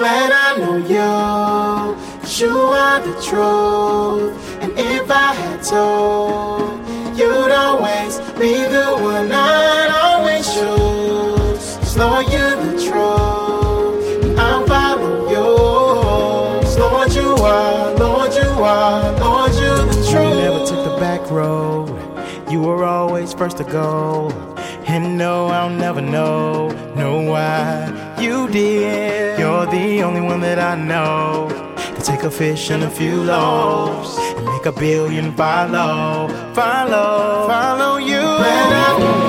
Glad I know you, 'cause you are the truth. And if I had told, you'd always be the one I'd always choose. 'Cause Lord, you're the truth, and I'll follow you. 'Cause Lord, you are, Lord, you are, Lord, you're the truth. You never took the back road. You were always first to go. And no, I'll never know, know why you did. You're the only one that I know. Can take a fish and a few loaves and make a billion follow, follow, follow you. Glad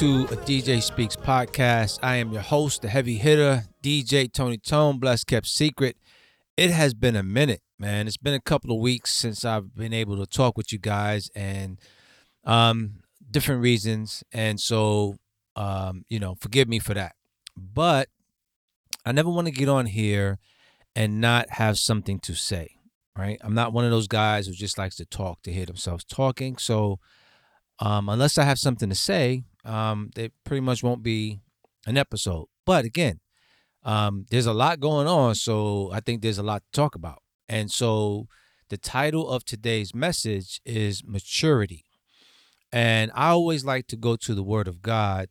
to a DJ Speaks podcast. I am your host, the heavy hitter, DJ Tony Tone, Blessed Kept Secret. It has been a minute, man. It's been a couple of weeks since I've been able to talk with you guys and um different reasons. And so um, you know, forgive me for that. But I never want to get on here and not have something to say. Right. I'm not one of those guys who just likes to talk to hear themselves talking. So um, unless I have something to say, um, there pretty much won't be an episode. But again, um, there's a lot going on, so I think there's a lot to talk about. And so the title of today's message is maturity. And I always like to go to the Word of God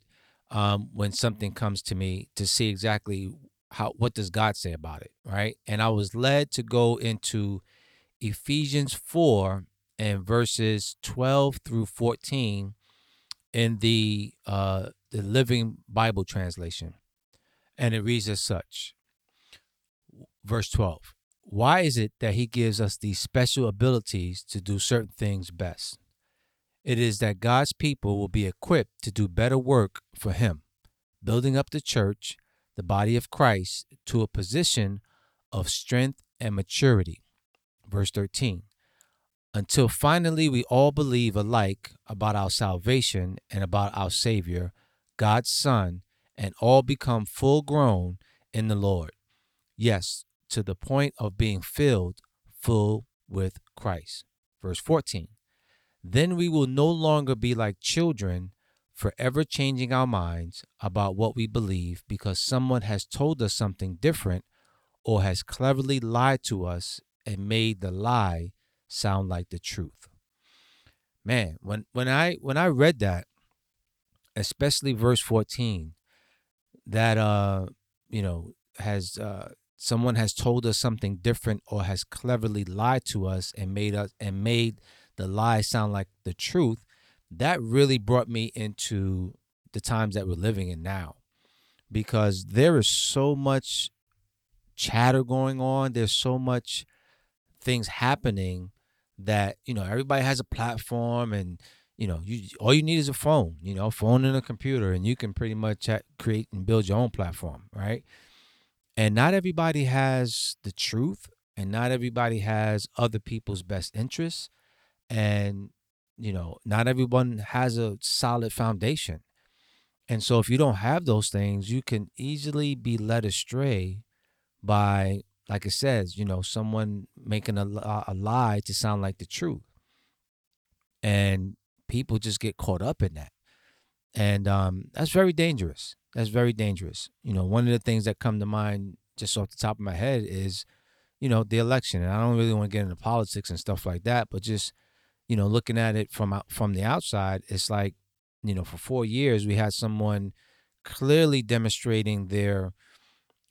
um, when something comes to me to see exactly how what does God say about it, right? And I was led to go into Ephesians 4 and verses 12 through 14 in the uh, the Living Bible translation. And it reads as such. Verse 12. Why is it that he gives us these special abilities to do certain things best? It is that God's people will be equipped to do better work for him, building up the church, the body of Christ, to a position of strength and maturity. Verse 13 until finally we all believe alike about our salvation and about our Savior, God's Son, and all become full grown in the Lord. Yes, to the point of being filled full with Christ. Verse 14 Then we will no longer be like children, forever changing our minds about what we believe because someone has told us something different or has cleverly lied to us and made the lie sound like the truth. Man, when when I when I read that, especially verse 14, that uh, you know, has uh someone has told us something different or has cleverly lied to us and made us and made the lie sound like the truth, that really brought me into the times that we're living in now. Because there is so much chatter going on, there's so much things happening that, you know, everybody has a platform and you know, you all you need is a phone, you know, phone and a computer, and you can pretty much create and build your own platform, right? And not everybody has the truth, and not everybody has other people's best interests, and you know, not everyone has a solid foundation. And so, if you don't have those things, you can easily be led astray by, like it says, you know, someone making a, a lie to sound like the truth. And people just get caught up in that. And um, that's very dangerous. That's very dangerous. You know, one of the things that come to mind just off the top of my head is, you know, the election. And I don't really want to get into politics and stuff like that, but just, you know, looking at it from from the outside, it's like, you know, for four years we had someone clearly demonstrating their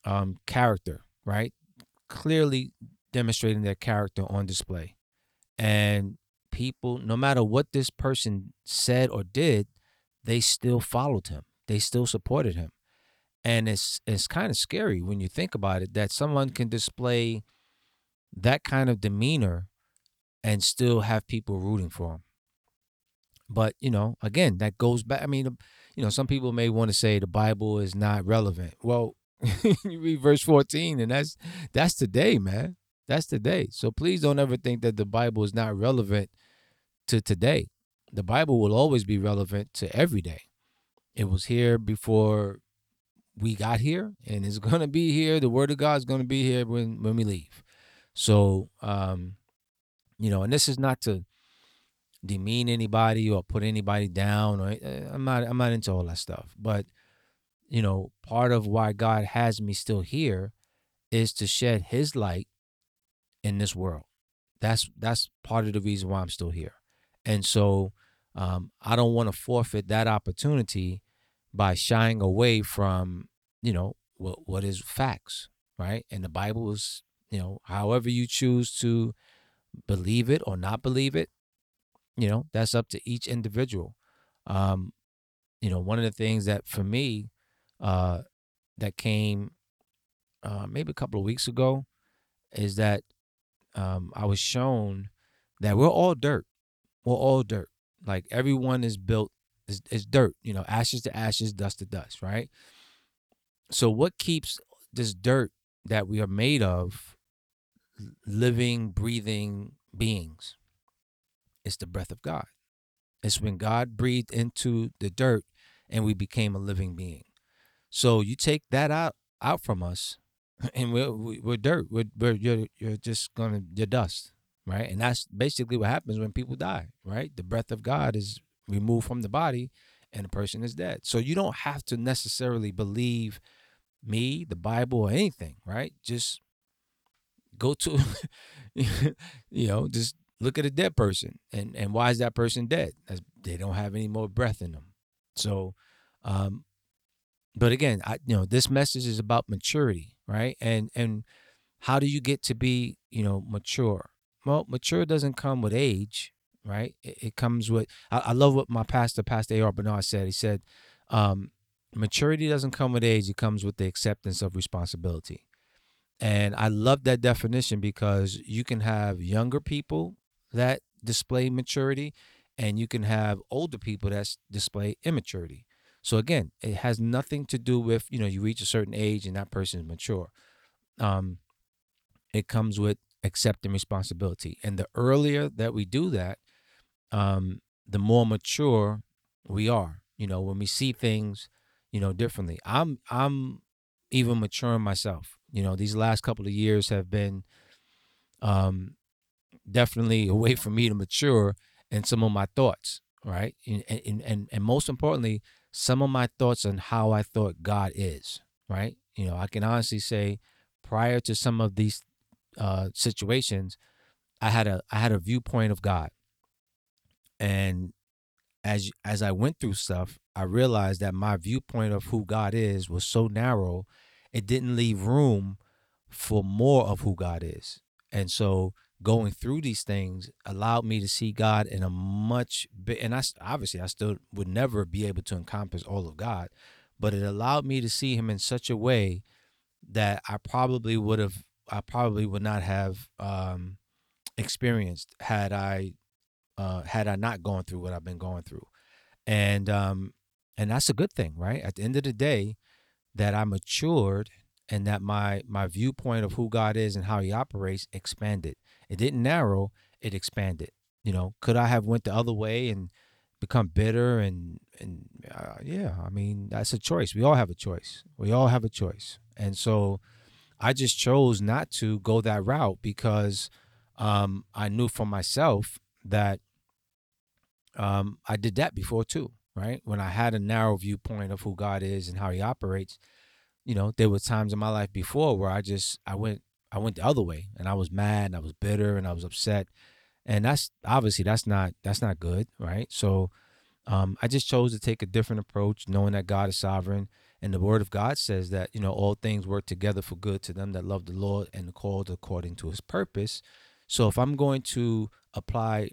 um, character, right? Clearly demonstrating their character on display. And people, no matter what this person said or did, they still followed him. They still supported him. And it's it's kind of scary when you think about it that someone can display that kind of demeanor and still have people rooting for him. But, you know, again, that goes back I mean, you know, some people may want to say the Bible is not relevant. Well, you read verse 14 and that's that's today, man. That's today. So please don't ever think that the Bible is not relevant to today. The Bible will always be relevant to every day. It was here before we got here, and it's going to be here. The Word of God is going to be here when, when we leave. So, um, you know, and this is not to demean anybody or put anybody down. Or eh, I'm not. I'm not into all that stuff. But you know, part of why God has me still here is to shed His light in this world. That's that's part of the reason why I'm still here. And so um, I don't want to forfeit that opportunity by shying away from, you know, what what is facts, right? And the Bible is, you know, however you choose to believe it or not believe it, you know, that's up to each individual. Um, you know, one of the things that for me, uh, that came uh, maybe a couple of weeks ago, is that um, I was shown that we're all dirt we're all dirt. Like everyone is built is, is dirt, you know, ashes to ashes, dust to dust, right? So what keeps this dirt that we are made of living, breathing beings? It's the breath of God. It's when God breathed into the dirt and we became a living being. So you take that out out from us, and we're we're dirt. We're, we're you're you're just gonna you're dust right? And that's basically what happens when people die, right? The breath of God is removed from the body and the person is dead. So you don't have to necessarily believe me, the Bible, or anything, right? Just go to, you know, just look at a dead person and and why is that person dead? As they don't have any more breath in them. So, um, but again, I you know this message is about maturity, right? And and how do you get to be you know mature? Well, mature doesn't come with age, right? It, it comes with. I, I, love what my pastor, Pastor A.R. Bernard, said. He said, um, maturity doesn't come with age, it comes with the acceptance of responsibility. And I love that definition because you can have younger people that display maturity and you can have older people that display immaturity. So again, it has nothing to do with, you know, you reach a certain age and that person is mature. Um, it comes with accepting responsibility. And the earlier that we do that, um, the more mature we are. You know, when we see things, you know, differently. I'm I'm even maturing myself. You know, these last couple of years have been um definitely a way for me to mature in some of my thoughts, right? And and and, and most importantly, some of my thoughts on how I thought God is, right? You know, I can honestly say prior to some of these uh, situations, I had a I had a viewpoint of God, and as as I went through stuff, I realized that my viewpoint of who God is was so narrow, it didn't leave room for more of who God is, and so going through these things allowed me to see God in a much bit, and I obviously I still would never be able to encompass all of God, but it allowed me to see Him in such a way that I probably would have I probably would not have um, experienced had I uh, had I not gone through what I've been going through, and um, and that's a good thing, right? At the end of the day, that I matured and that my my viewpoint of who God is and how He operates expanded. It didn't narrow; it expanded. You know, could I have went the other way and become bitter and and uh, yeah, I mean that's a choice. We all have a choice. We all have a choice, and so I just chose not to go that route because um, I knew for myself that um, I did that before too. Right when I had a narrow viewpoint of who God is and how He operates, you know, there were times in my life before where I just I went I went the other way and I was mad and I was bitter and I was upset. And that's obviously that's not that's not good right? So um, i just chose to take a different approach knowing that god is sovereign and the word of god says that you know all things work together for good to them that love the lord and called according to his purpose. So if i'm going to apply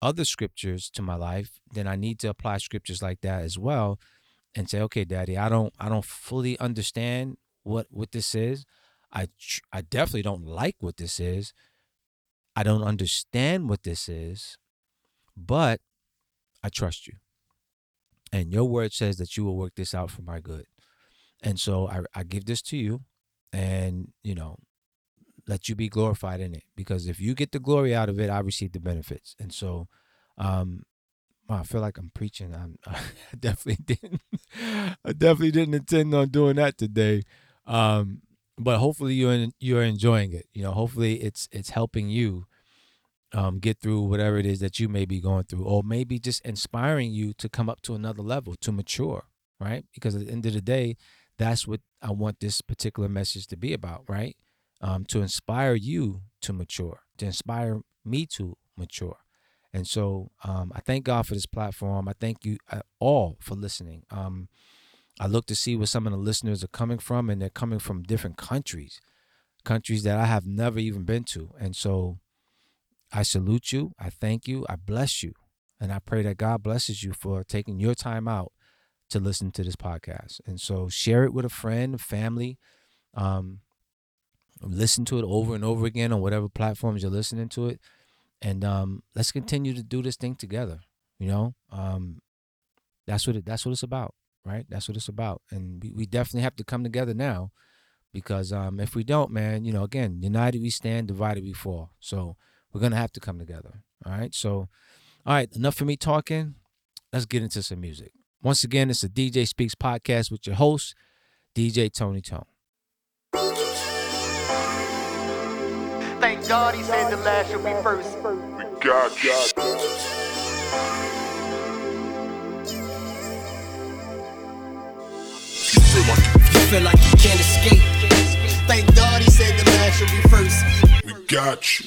other scriptures to my life then i need to apply scriptures like that as well and say okay daddy i don't i don't fully understand what what this is i i definitely don't like what this is I don't understand what this is, but I trust you. And your word says that you will work this out for my good. And so I, I give this to you and, you know, let you be glorified in it. Because if you get the glory out of it, I receive the benefits. And so, um, I feel like I'm preaching. I'm, I definitely didn't. I definitely didn't intend on doing that today. Um, but hopefully you're you're enjoying it. You know, hopefully it's it's helping you um, get through whatever it is that you may be going through, or maybe just inspiring you to come up to another level, to mature, right? Because at the end of the day, that's what I want this particular message to be about, right? Um, to inspire you to mature, to inspire me to mature. And so um, I thank God for this platform. I thank you uh, all for listening. Um, I look to see where some of the listeners are coming from, and they're coming from different countries, countries that I have never even been to. And so I salute you. I thank you. I bless you. And I pray that God blesses you for taking your time out to listen to this podcast. And so share it with a friend, family. Um, listen to it over and over again on whatever platforms you're listening to it. And um, let's continue to do this thing together. You know, um, that's what it, that's what it's about right? That's what it's about. And we, we definitely have to come together now because um, if we don't, man, you know, again, united we stand, divided we fall. So we're to have to come together. All right. So, all right, enough for me talking. Let's get into some music. Once again, it's a DJ Speaks podcast with your host, DJ Tony Tone. Thank God he said the last shall be first. We got you. You feel like you can't escape. Thank God he said the last should be first. We got you.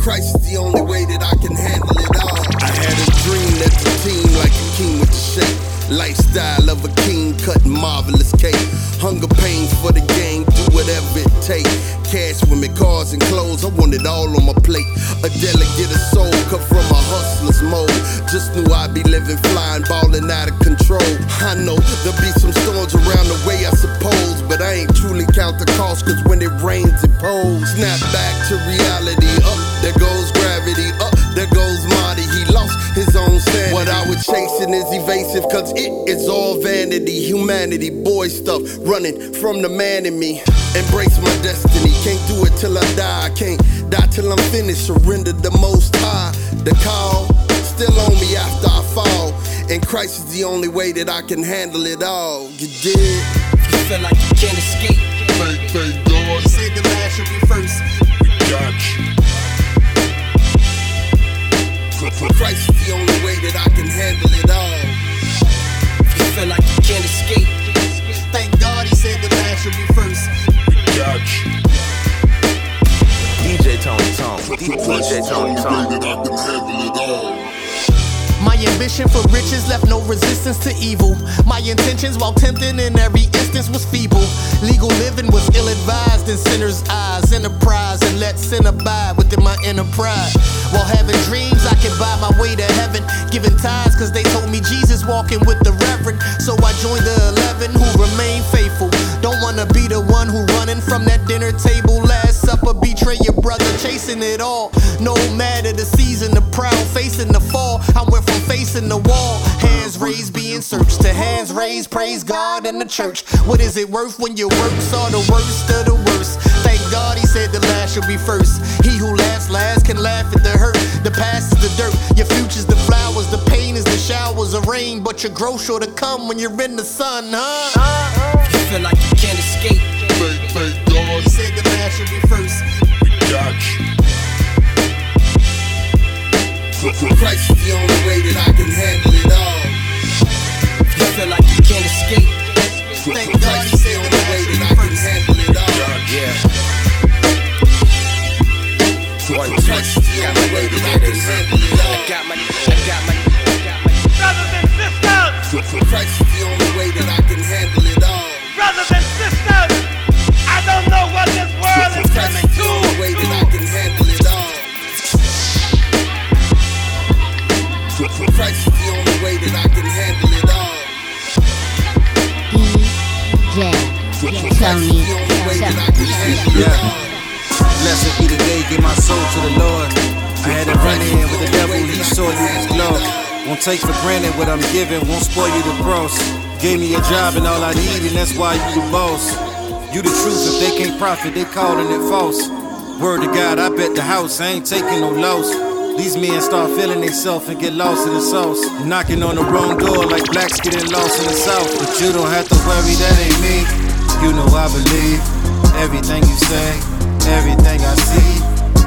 Christ is the only way that I can handle it all. I had a dream that the team like a king with the shape. Lifestyle of a king, cutting marvelous cake. Hunger pains for the game, do whatever it takes. Cash, women, cars, and clothes, I want it all on my plate. A delegate soul, cut from a hustler's mold. Just knew I'd be living, flying, balling out of control. I know there'll be some storms around the way, I suppose. But I ain't truly count the cost, cause when it rains, it pours. Snap back to reality, up, there goes gravity, up, there goes lost his own sanity. What I was chasing is evasive, cause it is all vanity, humanity, boy stuff, running from the man in me. Embrace my destiny, can't do it till I die. I can't die till I'm finished, surrender the most high. The call still on me after I fall. And Christ is the only way that I can handle it all. You did? You feel like you can't escape. Thank, thank God. He said the last should be first. We got you. Christ is the only way that I can handle it all. You feel like you can't escape. Thank God he said the last should be first. We. DJ Tony Tone. DJ is Tony Tone. My ambition for riches left no resistance to evil. My intentions, while tempting in every instance, was feeble. Legal living was ill advised in sinners' eyes. Enterprise and let sin abide within my enterprise. While having dreams, I can buy my way to heaven. Giving tithes, cause they told me Jesus walking with the Reverend. So I joined the 11 who remain faithful. Don't wanna be the one who running from that dinner table last up or betray your brother, chasing it all. No matter the season, the proud facing the fall. I went from facing the wall, hands raised, being searched, to hands raised, praise God and the church. What is it worth when your works are the worst of the worst? Thank God he said the last shall be first. He who laughs last can laugh at the hurt. The past is the dirt, your future's the flowers, the pain is the showers of rain. But your growth sure to come when you're in the sun, huh? You feel like you can't escape, said the last shall be first. we got you. Christ is the only way that I can handle it all. if you feel like you can't escape, Thank God Christ he the said the only way that I can handle it all. Yeah. Christ is the only way that I can handle it all. got my, I got my, Brothers and sisters, Christ is the only way that I can handle it Christ is the only way that I can handle it uh. all. DJ Tony The only way that I can handle it Yeah. Uh. Blessed be the day, give my soul to the Lord. I had a run in with the devil, he saw you his glow. Uh. Won't take for granted what I'm giving, won't spoil you the pros. Gave me a job and all I need, and that's why you the boss. You the truth, if they can't profit, they calling it false. Word to God, I bet the house, I ain't taking no loss. These men start feeling themselves and get lost in the sauce. Knocking on the wrong door like blacks getting lost in the south. But you don't have to worry, that ain't me. You know I believe everything you say, everything I see.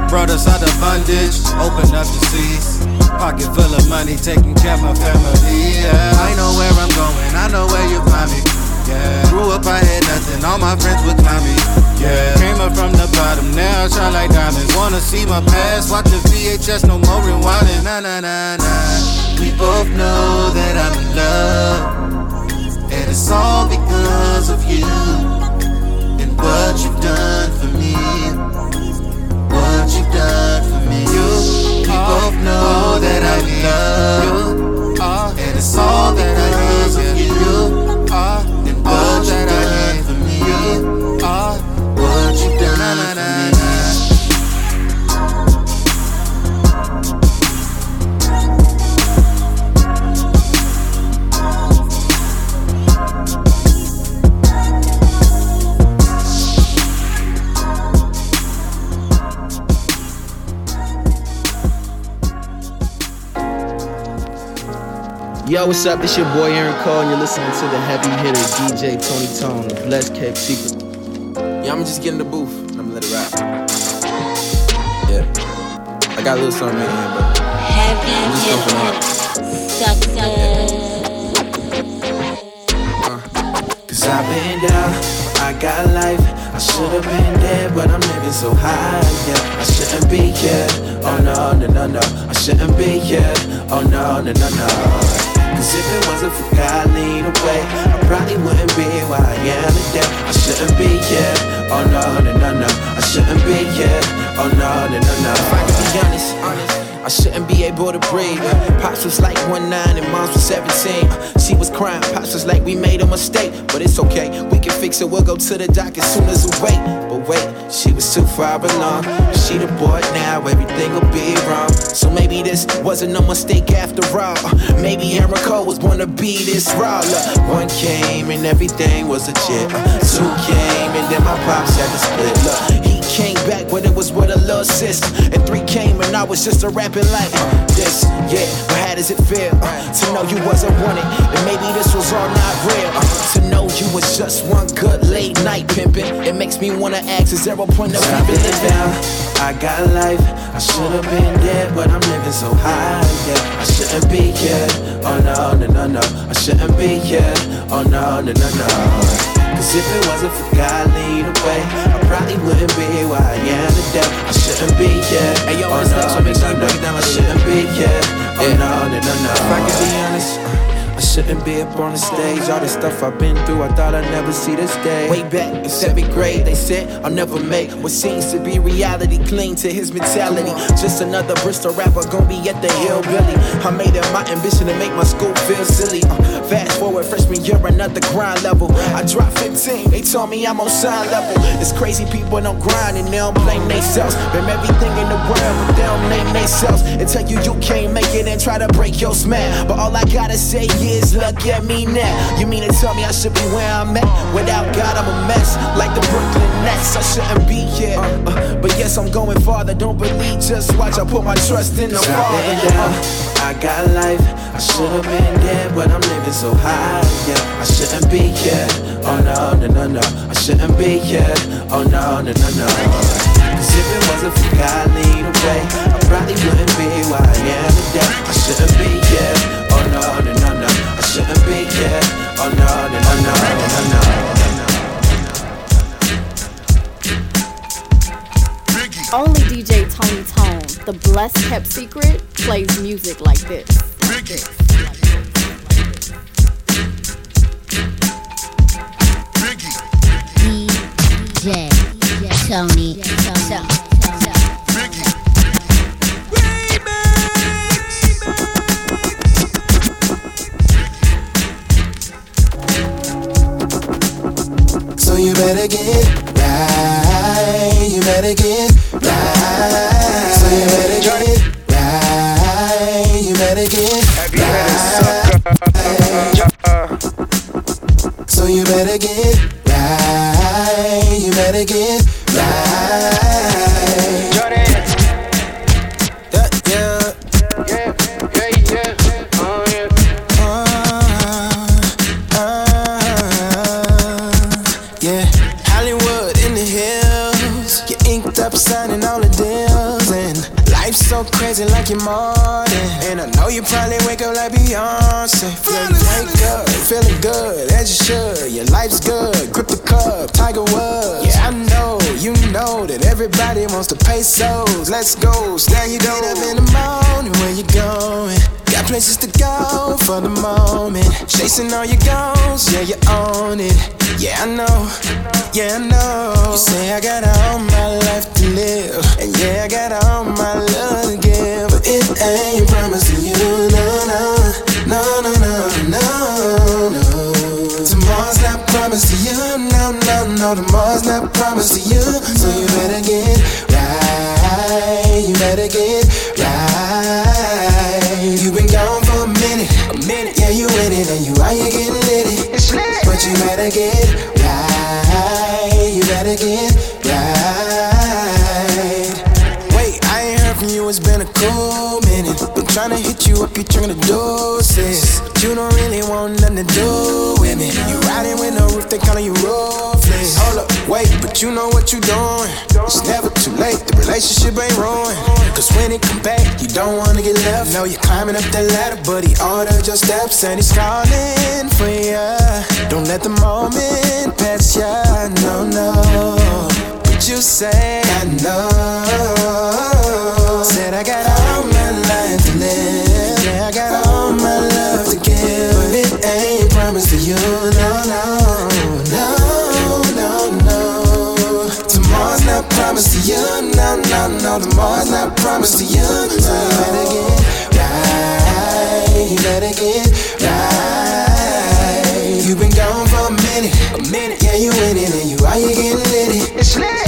Brought us out of bondage, open up the seas. Pocket full of money, taking care of my family. Yeah, I know where I'm going, I know where you find me. Yeah, grew up, I had nothing, all my friends would climb me. Yeah, came up from the bottom, now shine like diamonds. Wanna see my past, watch the VHS, no more rewinding. Nah, nah, nah, nah. We both know that I'm in love, and it's all because of you and what you've done for me what you've done for me. You, we both know that I'm in love Yo, what's up? This your boy Aaron Cole, and you're listening to the heavy hitter DJ Tony Tone, the Blessed Kept Secret. Yeah, I'ma just get in the booth. I'ma let it rap. Yeah. I got a little something in here, but I'm just going from the heart. Cause I've been down, I got life. I should've been dead, but I'm living so high. Yeah, I shouldn't be here. Oh no, no, no, no. I shouldn't be here. Oh no, no, no, no. Cause if it wasn't for God leading the way, I probably wouldn't be where I am today. I shouldn't be here. Oh no, no, no, no. I shouldn't be able to breathe. Pops was like one nine and moms was 17. She was crying, Pops was like we made a mistake, but it's okay. We can fix it. We'll go to the doc as soon as we wait. But wait, she was too far along. She the boy now, everything will be wrong. So maybe this wasn't a mistake after all. Maybe Aaron Cole was born to be this raw. Look, one came and everything was a legit. Two came and then my pops had to split. Look, came back, but it was with a little sis. And three came and I was just a rapping like this. Yeah, but how does it feel uh, to know you wasn't wanted? And maybe this was all not real. Uh, to know you was just one good late night pimping. It makes me wanna ask, is there a point of I've been living? down, I got life. I should've been dead, but I'm living so high. Yeah, I shouldn't be here. Oh no, no, no, no. I shouldn't be here. Oh no, no, no, no. Cause if it wasn't for God lead the way, I probably wouldn't be where I am today. I shouldn't be here. Hey, yo, oh no, no, no, no. I shouldn't be here. Oh Yeah. no, no, no, no. If I can be honest, uh, I shouldn't be up on the stage. All the stuff I've been through, I thought I'd never see this day. Way back in seventh grade, they said I'll never make what seems to be reality. Cling to his mentality. Just another Bristol rapper, gonna be at the hillbilly. I made it my ambition to make my school feel silly. Uh, fast forward freshman year, another grind level. I dropped 15, they told me I'm on sign level. It's crazy people don't grind and they don't blame themselves. Been everything in the world, but they don't name themselves. And tell you you can't make it and try to break your smile. But all I gotta say is, look at me now. You mean to tell me I should be where I'm at? Without God, I'm a mess. Like the Brooklyn Nets, I shouldn't be here. Uh, but yes, I'm going farther. Don't believe, just watch. I put my trust in the Father. I got life. I should've been dead, but I'm living so high. Yeah, I shouldn't be here. Oh no, no, no, no. I shouldn't be here. Oh no, no, no, no. Cause if it wasn't for God leading the way, I probably wouldn't be where I am today. I shouldn't be here. Oh no, no, no, no. I shouldn't be here. Oh no, no, no, no, no, no. Only DJ Tony Tone, the blessed kept secret, plays music like this. Like this. DJ Tony Tone. You better get right. You better get right. So you better get right. You better get right. So you better get right. You better get right. Wants to pay souls. Let's go, stand you get up in the morning where you going. Got places to go for the moment. Chasing all your goals, yeah, you own it. Yeah, I know, yeah, I know. You say I got all my life to live, and yeah, I got all my love to give. But it ain't promising you, no, no, no, no, no, no, no. Tomorrow's not promised to you, no, no, no. Tomorrow's not promised to you, so you better get right. You better get right. You've been gone for a minute, a minute. Yeah, you in it, and you are you getting litty. But you better get right. To hit you up, you trying the doses. You don't really want nothing to do with me. You riding with no roof, they calling you ruthless. Hold up, wait, but you know what you're doing. It's never too late, the relationship ain't ruined. Cause when it come back, you don't wanna get left. No, you're climbing up that ladder, but he ordered your steps and he's calling for ya. Don't let the moment pass ya, no, no. But you say, I know. Said I got to you, no, no, no, no, no. Tomorrow's not promised to you, no, no, no. Tomorrow's not promised to you. So you better get right. You better get right. You've been gone for a minute, a minute. Yeah, you in it and you out here getting litty.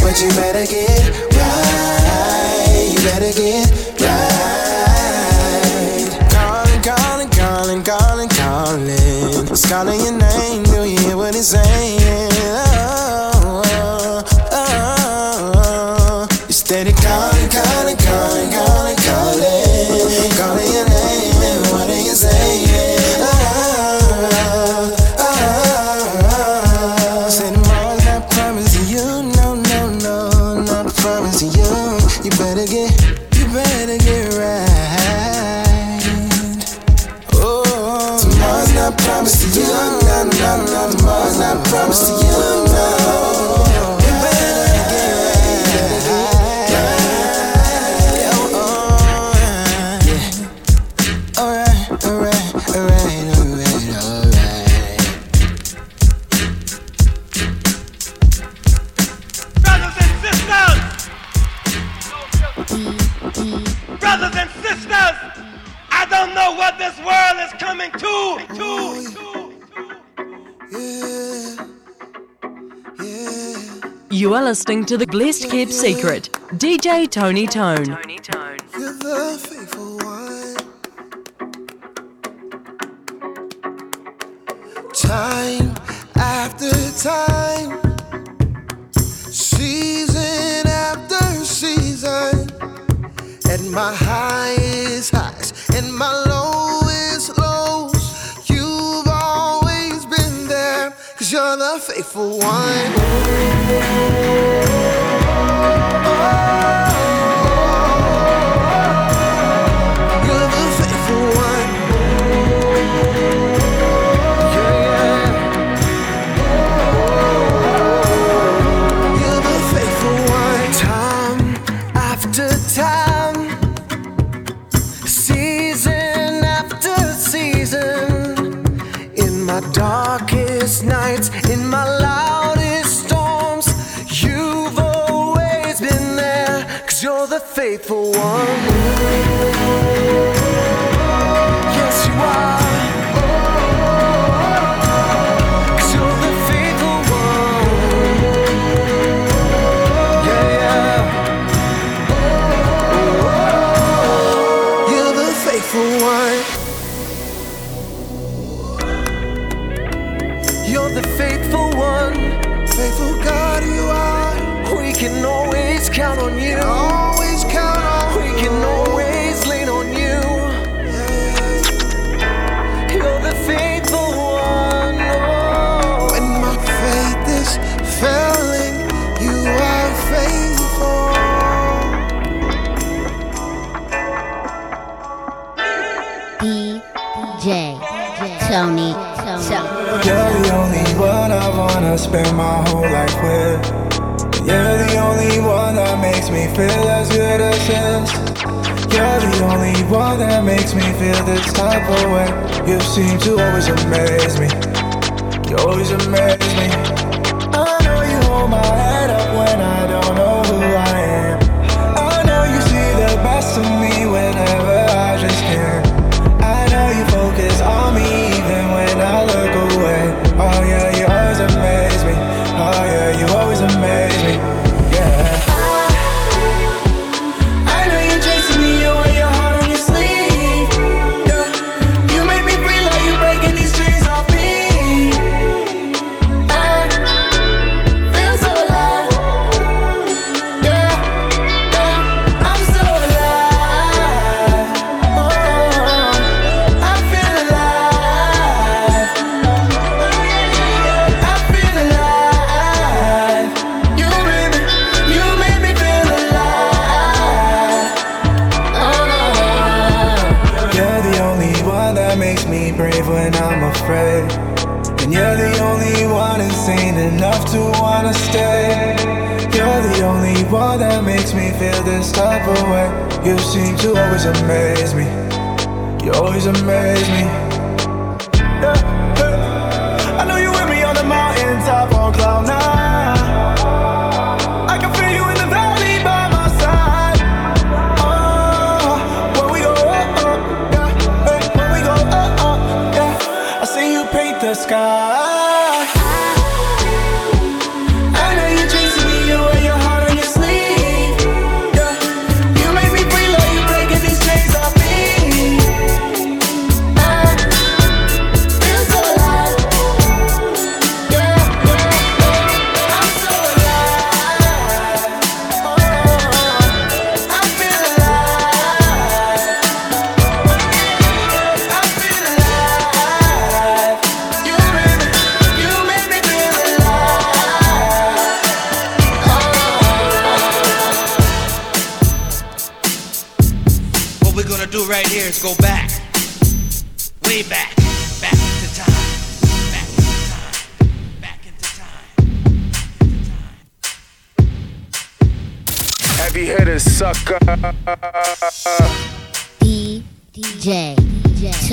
But you better get right. You better get right. Calling. Your name. Do you hear what it's saying? Oh, oh, oh. oh. You steady calling, calling, calling, calling, calling, calling your name. And what are you saying? Oh, oh, oh. You better get, you better get promised to you. listening to the Blessed Kept Secret, DJ Tony Tone. Tony Tone. You're the faithful one. Time after time, season after season, at my highest highs and my lowest lows, you've always been there, cause you're the faithful one. one. You seem to always amaze me. You always amaze me.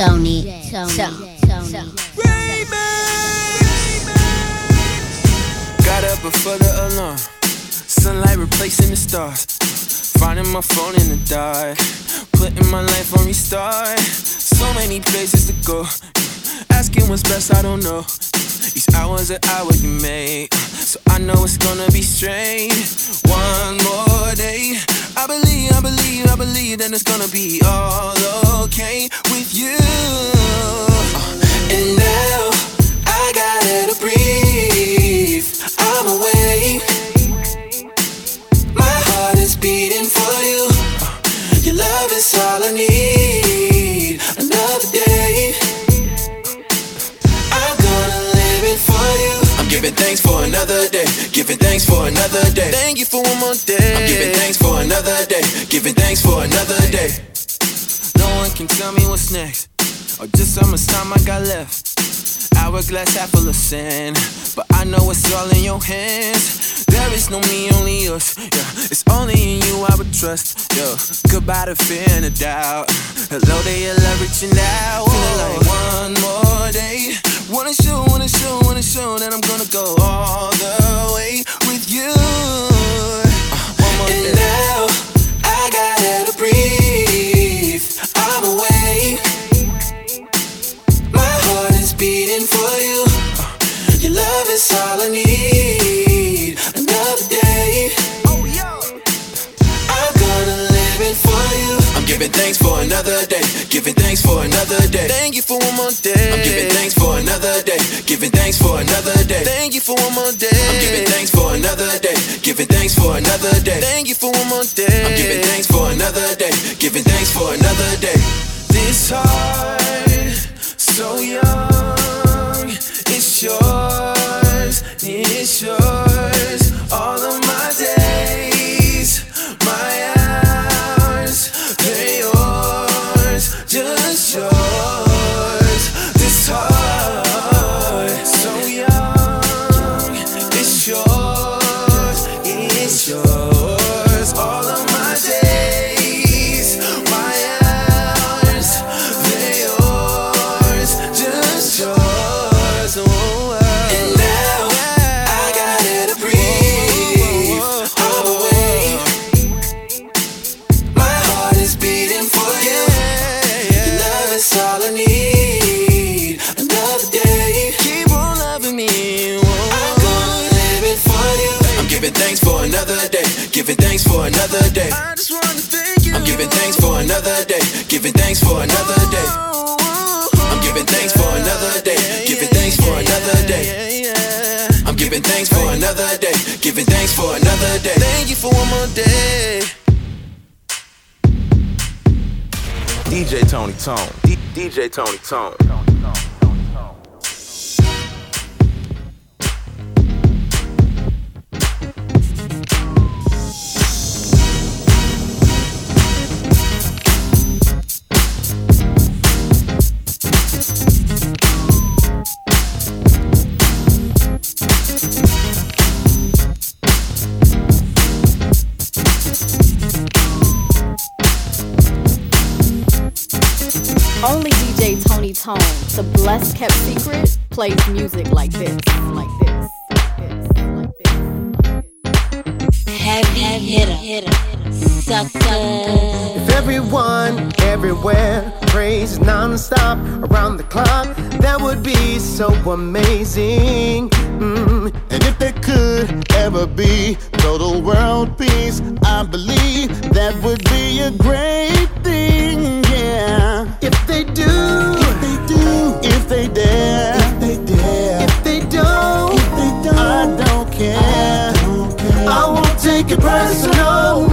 Tony, Tony, Tony, Tony. Got up before the alarm. Sunlight replacing the stars. Finding my phone in the dark. Putting my life on restart. So many places to go. Asking what's best, I don't know. These hours are hours you make. So I know it's gonna be strained. One more day. I believe, I believe, I believe that it's gonna be all okay you. And now I gotta breathe. I'm awake. My heart is beating for you. Your love is all I need. Another day. I'm gonna live it for you. I'm giving thanks for another day. Giving thanks for another day. Thank you for one more day. I'm giving thanks for another day. Giving thanks for another day. Can tell me what's next. Or just how much time I got left. Hourglass half full of sand. But I know it's all in your hands. There is no me, only us. Yeah, it's only in you I would trust. Yo, goodbye to fear and a doubt. Hello there, your love reaching out. Feeling like one more day. Wanna show, wanna show, wanna show that I'm gonna go all the way with you. Uh, and now I gotta breathe. I'm awake. My heart is beating for you. Your love is all I need. Another day. Oh, I'm gonna live it for you. I'm giving thanks for another day. Giving thanks for another day. Thank you for one more day. I'm giving thanks for another day. Giving thanks for another day. Thank you for one more day. I'm giving thanks for another day. Giving thanks for another day. Thank you for one more day. I'm giving thanks for another day. Giving thanks for another day. This heart, Giving thanks for another day. I just wanna thank you. I'm giving thanks for another day. Giving thanks for another day. I'm giving thanks for another day. Giving thanks for another day. I'm giving thanks for another day. Giving thanks for another day. Thank you for one more day. DJ Tony Tone. D- DJ Tony Tone. Only DJ Tony Tone, the blessed kept secret, plays music like this, like this. Heavy hitter, sucker. If everyone everywhere prays non-stop around the clock, that would be so amazing. Mm. And if there could ever be total world peace, I believe that would be a great If they do, if they do, if they dare, if they dare, if they don't, if they don't, I don't care. I won't take it personal.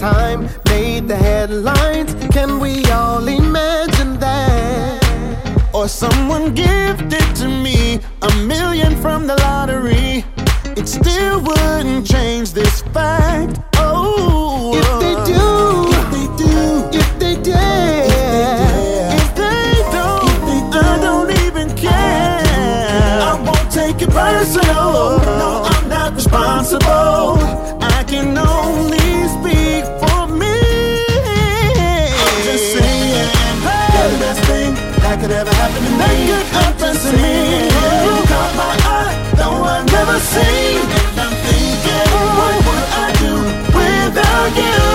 time made the headlines. Can we all imagine that? Or someone gifted to me a million from the lottery. It still wouldn't change this fact. Oh, if they do, if they do, if they dare, if they don't, if they do, I don't even care. I won't take it personal. No, I'm not responsible. dancing me. You caught my eye, though I've never seen. And I'm thinking, what would I do without you?